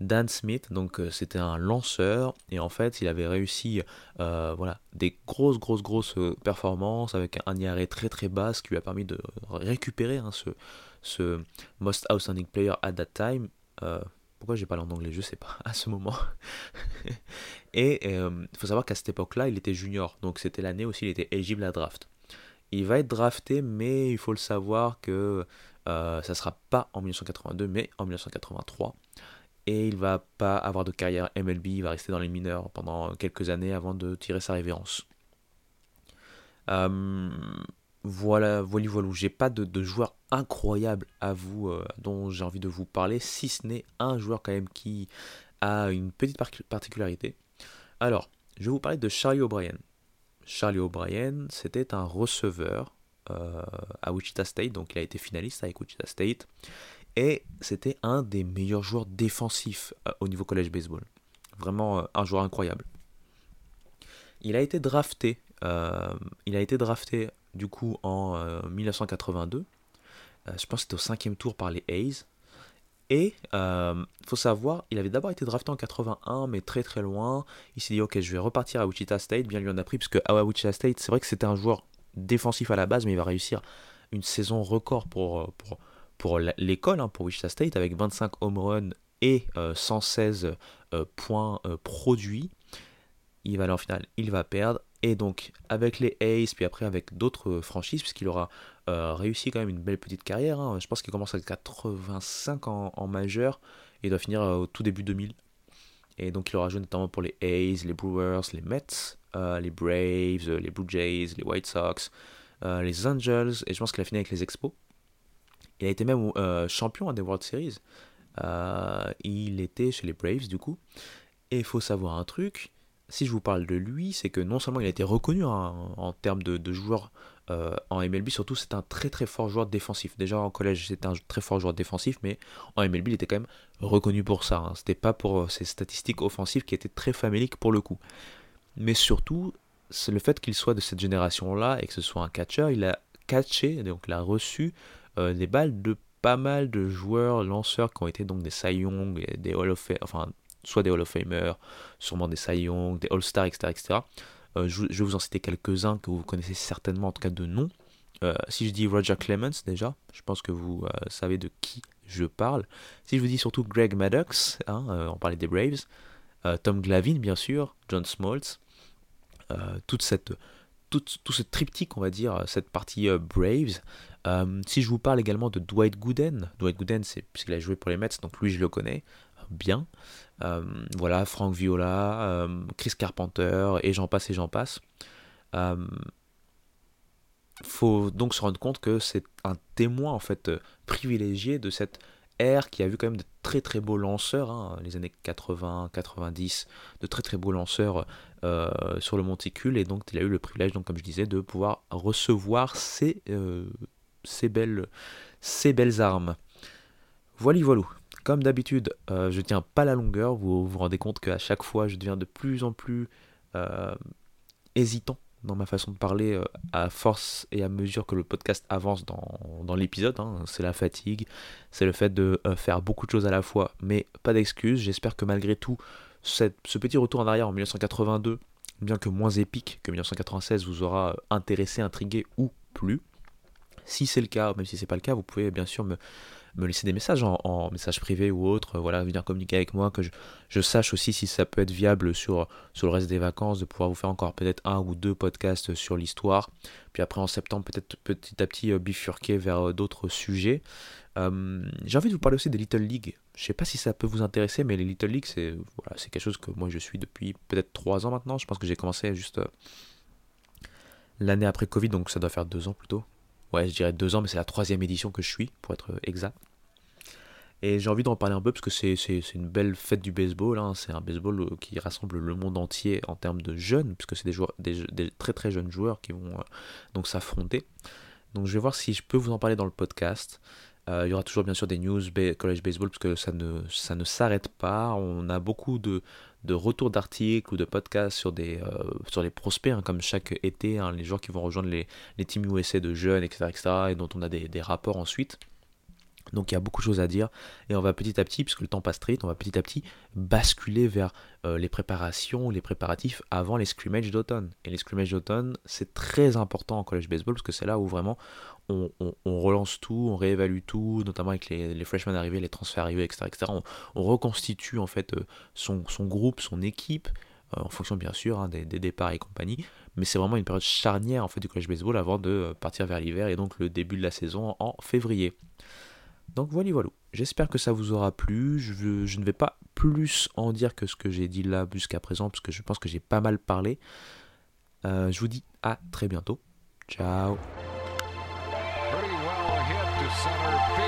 Dan Smith, donc euh, c'était un lanceur et en fait il avait réussi voilà, des grosses grosses grosses performances avec un IRA très très bas, ce qui lui a permis de récupérer hein, ce, Most Outstanding Player at that time. pourquoi j'ai pas en anglais, je sais pas, à ce moment. et il faut savoir qu'à cette époque-là, il était junior, donc c'était l'année aussi, il était éligible à draft. Il va être drafté, mais il faut le savoir que euh, ça ne sera pas en 1982, mais en 1983. Et il va pas avoir de carrière MLB, il va rester dans les mineurs pendant quelques années avant de tirer sa révérence. Euh, voilà, voilà, voilà. J'ai pas de, de, joueur incroyable à vous euh, dont j'ai envie de vous parler, si ce n'est un joueur quand même qui a une petite particularité. Alors, je vais vous parler de Charlie O'Brien. Charlie O'Brien, c'était un receveur euh, à Wichita State, donc il a été finaliste avec Wichita State, et c'était un des meilleurs joueurs défensifs euh, au niveau college baseball. Vraiment euh, un joueur incroyable. Il a été drafté, il a été drafté du coup en 1982. je pense que c'était au cinquième tour par les A's. Et il euh, faut savoir, il avait d'abord été drafté en 81, mais très très loin. Il s'est dit, ok, je vais repartir à Wichita State. Bien lui en a pris, parce que à Wichita State, c'est vrai que c'était un joueur défensif à la base, mais il va réussir une saison record pour, euh, pour, pour l'école, hein, pour Wichita State, avec 25 home runs et 116 euh, points produits. Il va aller en finale, il va perdre. Et donc, avec les Aces, puis après avec d'autres franchises, puisqu'il aura euh, réussi quand même une belle petite carrière. Hein. Je pense qu'il commence à 85 en, en majeur et doit finir euh, au tout début 2000. Et donc il aura joué notamment pour les A's, les Brewers, les Mets, euh, les Braves, les Blue Jays, les White Sox, les Angels, et je pense qu'il a fini avec les Expos. Il a été même champion à des World Series. il était chez les Braves du coup. Et il faut savoir un truc, si je vous parle de lui, c'est que non seulement il a été reconnu en termes de, joueur euh, en MLB, surtout c'est un très très fort joueur défensif. Déjà en collège c'était un très fort joueur défensif, mais en MLB il était quand même reconnu pour ça. Hein. C'était pas pour euh, ses statistiques offensives qui étaient très faméliques pour le coup. Mais surtout, c'est le fait qu'il soit de cette génération-là et que ce soit un catcher, il a catché, donc il a reçu euh, des balles de pas mal de joueurs lanceurs qui ont été donc des Cy Young, des Hall of enfin soit des Hall of Famer, sûrement des Cy Young, des All Stars, etc., etc. Euh, je, vais vous en citer quelques-uns que vous connaissez certainement, en tout cas de nom. Euh, si je dis Roger Clemens, déjà, je pense que vous euh, savez de qui je parle. Si je vous dis surtout Greg Maddox, hein, on parlait des Braves, Tom Glavine, bien sûr, John Smoltz, toute cette, tout, ce triptyque, on va dire, cette partie Braves. si je vous parle également de Dwight Gooden, Dwight Gooden, c'est puisqu'il a joué pour les Mets, donc lui je le connais bien. Euh, voilà, Frank Viola, euh, Chris Carpenter, et j'en passe et j'en passe. Euh, faut donc se rendre compte que c'est un témoin en fait privilégié de cette ère qui a vu quand même de très très beaux lanceurs, hein, les années 80, 90, de très très beaux lanceurs sur le monticule et donc il a eu le privilège, donc comme je disais, de pouvoir recevoir ces, belles, belles armes. Voilà, voilà. Comme d'habitude, euh, je tiens pas la longueur. Vous vous rendez compte qu'à chaque fois, je deviens de plus en plus euh, hésitant dans ma façon de parler euh, à force et à mesure que le podcast avance dans, l'épisode. Hein. C'est la fatigue, c'est le fait de faire beaucoup de choses à la fois, mais pas d'excuses. J'espère que malgré tout, ce petit retour en arrière en 1982, bien que moins épique que 1996, vous aura intéressé, intrigué ou plus. Si c'est le cas, même si c'est pas le cas, vous pouvez bien sûr me me laisser des messages en, message privé ou autre, voilà, venir communiquer avec moi, que je, sache aussi si ça peut être viable sur, le reste des vacances, de pouvoir vous faire encore peut-être un ou deux podcasts sur l'histoire. Puis après en septembre, peut-être petit à petit euh, bifurquer vers euh, d'autres sujets. Euh, j'ai envie de vous parler aussi des Little League. Je sais pas si ça peut vous intéresser, mais les Little League, c'est voilà, c'est quelque chose que moi je suis depuis peut-être trois ans maintenant. Je pense que j'ai commencé juste l'année après Covid, donc ça doit faire deux ans plutôt ouais, je dirais deux ans, mais c'est la troisième édition que je suis, pour être exact. Et j'ai envie d'en parler un peu parce que c'est, une belle fête du baseball. Hein. C'est un baseball euh, qui rassemble le monde entier en termes de jeunes, puisque c'est des, des, très très jeunes joueurs qui vont euh, donc s'affronter. Donc je vais voir si je peux vous en parler dans le podcast. Euh, il y aura toujours bien sûr des news college baseball parce que ça ne, ça ne s'arrête pas. On a beaucoup de, de retours d'articles ou de podcasts sur, des, euh, sur les prospects, hein, comme chaque été, hein, les joueurs qui vont rejoindre les, teams USA de jeunes, etc., et dont on a des, des rapports ensuite. Donc il y a beaucoup de choses à dire et on va petit à petit, puisque le temps passe très vite, on va petit à petit basculer vers euh, les préparations, les préparatifs avant les scrimmages d'automne. Et les scrimmages d'automne, c'est très important en college baseball parce que c'est là où vraiment on, relance tout, on réévalue tout, notamment avec les, freshmen arrivés, les transferts arrivés, etc. etc. On, reconstitue en fait euh, son, groupe, son équipe, euh, en fonction bien sûr hein, des, départs et compagnie. Mais c'est vraiment une période charnière en fait du college baseball avant de partir vers l'hiver et donc le début de la saison en février. Donc voilà, voilà. J'espère que ça vous aura plu. Je, ne vais pas plus en dire que ce que j'ai dit là jusqu'à présent, parce que je pense que j'ai pas mal parlé. Euh, je vous dis à très bientôt. Ciao. center.